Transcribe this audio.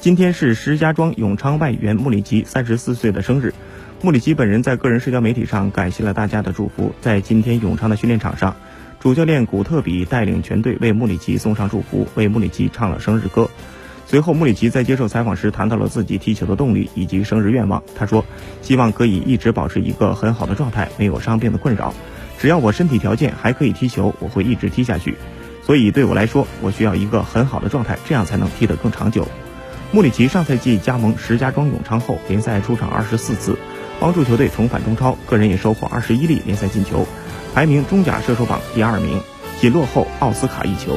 今天是石家庄永昌外援穆里吉三十四岁的生日。穆里吉本人在个人社交媒体上感谢了大家的祝福。在今天永昌的训练场上，主教练古特比带领全队为穆里吉送上祝福，为穆里吉唱了生日歌。随后，穆里奇在接受采访时谈到了自己踢球的动力以及生日愿望。他说：“希望可以一直保持一个很好的状态，没有伤病的困扰。只要我身体条件还可以踢球，我会一直踢下去。所以对我来说，我需要一个很好的状态，这样才能踢得更长久。”穆里奇上赛季加盟石家庄永昌后，联赛出场二十四次。帮助球队重返中超，个人也收获二十一粒联赛进球，排名中甲射手榜第二名，仅落后奥斯卡一球。